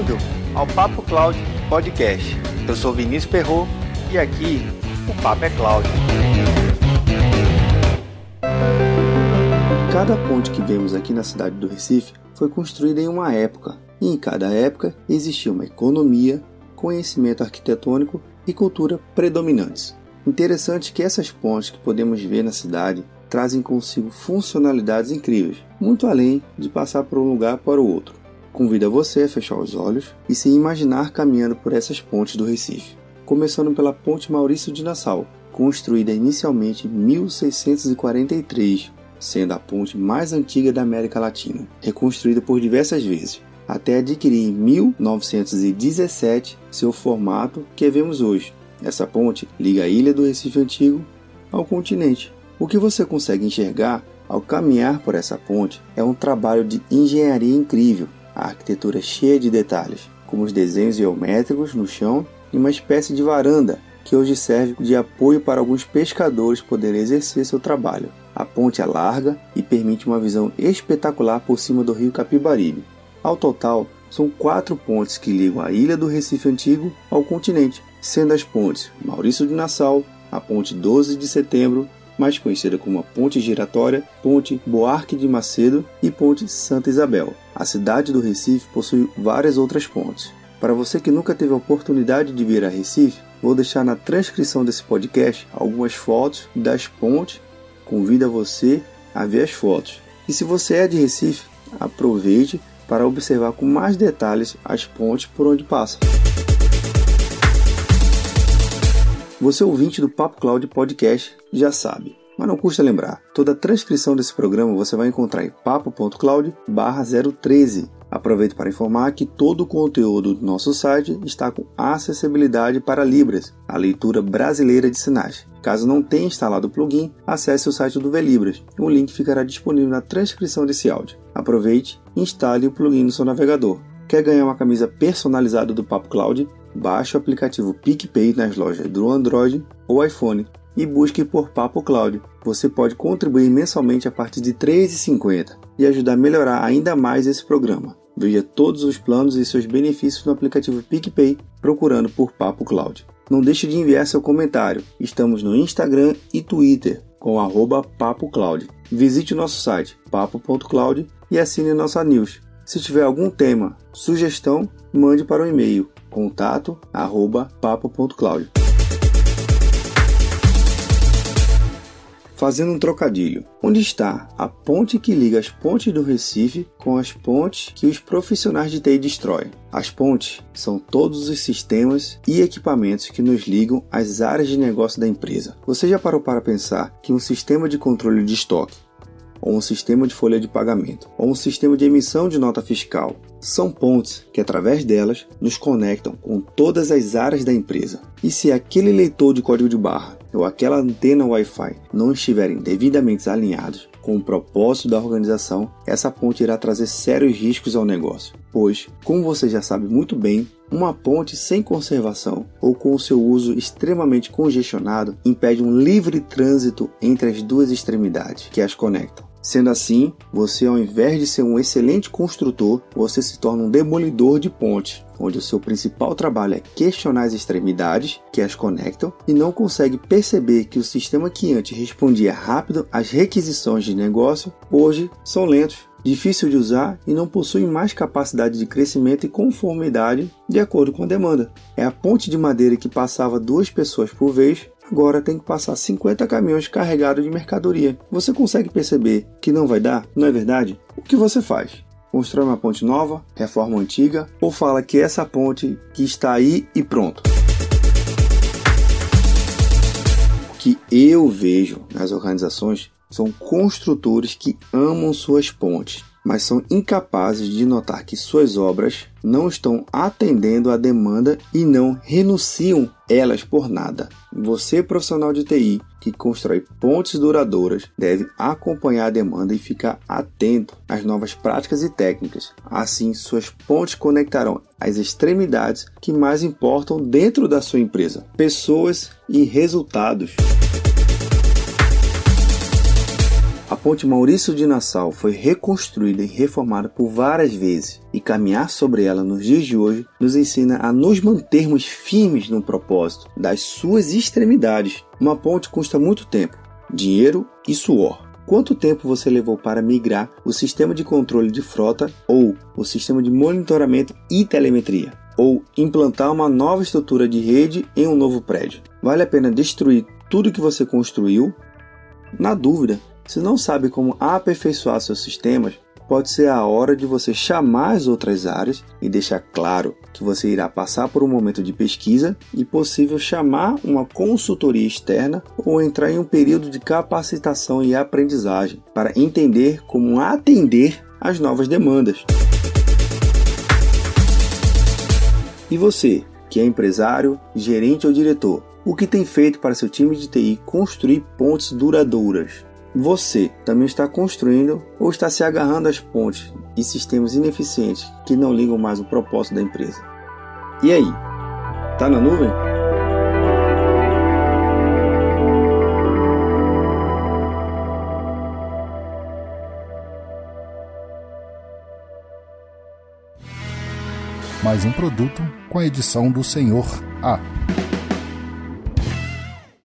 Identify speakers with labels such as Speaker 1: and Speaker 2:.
Speaker 1: Bem-vindo ao Papo Cloud Podcast. Eu sou Vinícius Perro e aqui o Papo é Cloud.
Speaker 2: Cada ponte que vemos aqui na cidade do Recife foi construída em uma época, e em cada época existia uma economia, conhecimento arquitetônico e cultura predominantes. Interessante que essas pontes que podemos ver na cidade trazem consigo funcionalidades incríveis, muito além de passar por um lugar para o outro. Convido você a fechar os olhos e se imaginar caminhando por essas pontes do Recife, começando pela Ponte Maurício de Nassau, construída inicialmente em 1643, sendo a ponte mais antiga da América Latina, reconstruída por diversas vezes, até adquirir em 1917 seu formato que vemos hoje. Essa ponte liga a ilha do Recife Antigo ao continente. O que você consegue enxergar ao caminhar por essa ponte é um trabalho de engenharia incrível, a arquitetura cheia de detalhes, como os desenhos geométricos no chão e uma espécie de varanda que hoje serve de apoio para alguns pescadores poderem exercer seu trabalho. A ponte é larga e permite uma visão espetacular por cima do rio Capibaribe. Ao total, são quatro pontes que ligam a ilha do Recife Antigo ao continente, sendo as pontes Maurício de Nassau, a ponte 12 de setembro, mais conhecida como a Ponte Giratória, Ponte Boarque de Macedo e Ponte Santa Isabel. A cidade do Recife possui várias outras pontes. Para você que nunca teve a oportunidade de vir a Recife, vou deixar na transcrição desse podcast algumas fotos das pontes. Convido a você a ver as fotos. E se você é de Recife, aproveite para observar com mais detalhes as pontes por onde passa. Você ouvinte do Papo Cloud Podcast já sabe, mas não custa lembrar. Toda a transcrição desse programa você vai encontrar em papo.cloud/013. Aproveito para informar que todo o conteúdo do nosso site está com acessibilidade para Libras, a leitura brasileira de sinais. Caso não tenha instalado o plugin, acesse o site do Velibras. O link ficará disponível na transcrição desse áudio. Aproveite e instale o plugin no seu navegador. Quer ganhar uma camisa personalizada do Papo Cloud? Baixe o aplicativo PicPay nas lojas do Android ou iPhone e busque por Papo Cloud. Você pode contribuir mensalmente a partir de R$ 3,50 e ajudar a melhorar ainda mais esse programa. Veja todos os planos e seus benefícios no aplicativo PicPay procurando por Papo Cloud. Não deixe de enviar seu comentário. Estamos no Instagram e Twitter com PapoCloud. Visite o nosso site papo.cloud e assine nossa news. Se tiver algum tema, sugestão, mande para o e-mail contato Fazendo um trocadilho, onde está a ponte que liga as pontes do Recife com as pontes que os profissionais de TI destroem? As pontes são todos os sistemas e equipamentos que nos ligam às áreas de negócio da empresa. Você já parou para pensar que um sistema de controle de estoque ou um sistema de folha de pagamento, ou um sistema de emissão de nota fiscal. São pontes que, através delas, nos conectam com todas as áreas da empresa. E se aquele leitor de código de barra ou aquela antena Wi-Fi não estiverem devidamente alinhados com o propósito da organização, essa ponte irá trazer sérios riscos ao negócio. Pois, como você já sabe muito bem, uma ponte sem conservação ou com o seu uso extremamente congestionado impede um livre trânsito entre as duas extremidades que as conectam. Sendo assim, você ao invés de ser um excelente construtor, você se torna um demolidor de pontes, onde o seu principal trabalho é questionar as extremidades que as conectam e não consegue perceber que o sistema que antes respondia rápido às requisições de negócio, hoje são lentos, difícil de usar e não possuem mais capacidade de crescimento e conformidade de acordo com a demanda. É a ponte de madeira que passava duas pessoas por vez agora tem que passar 50 caminhões carregados de mercadoria. Você consegue perceber que não vai dar? Não é verdade? O que você faz? Constrói uma ponte nova, reforma antiga ou fala que essa ponte que está aí e pronto? O que eu vejo nas organizações são construtores que amam suas pontes mas são incapazes de notar que suas obras não estão atendendo à demanda e não renunciam elas por nada. Você, profissional de TI, que constrói pontes duradouras, deve acompanhar a demanda e ficar atento às novas práticas e técnicas. Assim, suas pontes conectarão as extremidades que mais importam dentro da sua empresa: pessoas e resultados. Ponte Maurício de Nassau foi reconstruída e reformada por várias vezes, e caminhar sobre ela nos dias de hoje nos ensina a nos mantermos firmes no propósito das suas extremidades. Uma ponte custa muito tempo, dinheiro e suor. Quanto tempo você levou para migrar o sistema de controle de frota ou o sistema de monitoramento e telemetria? Ou implantar uma nova estrutura de rede em um novo prédio? Vale a pena destruir tudo que você construiu? Na dúvida, se não sabe como aperfeiçoar seus sistemas, pode ser a hora de você chamar as outras áreas e deixar claro que você irá passar por um momento de pesquisa e possível chamar uma consultoria externa ou entrar em um período de capacitação e aprendizagem para entender como atender às novas demandas. E você, que é empresário, gerente ou diretor, o que tem feito para seu time de TI construir pontes duradouras? Você também está construindo ou está se agarrando às pontes e sistemas ineficientes que não ligam mais o propósito da empresa. E aí? Tá na nuvem?
Speaker 3: Mais um produto com a edição do Senhor A.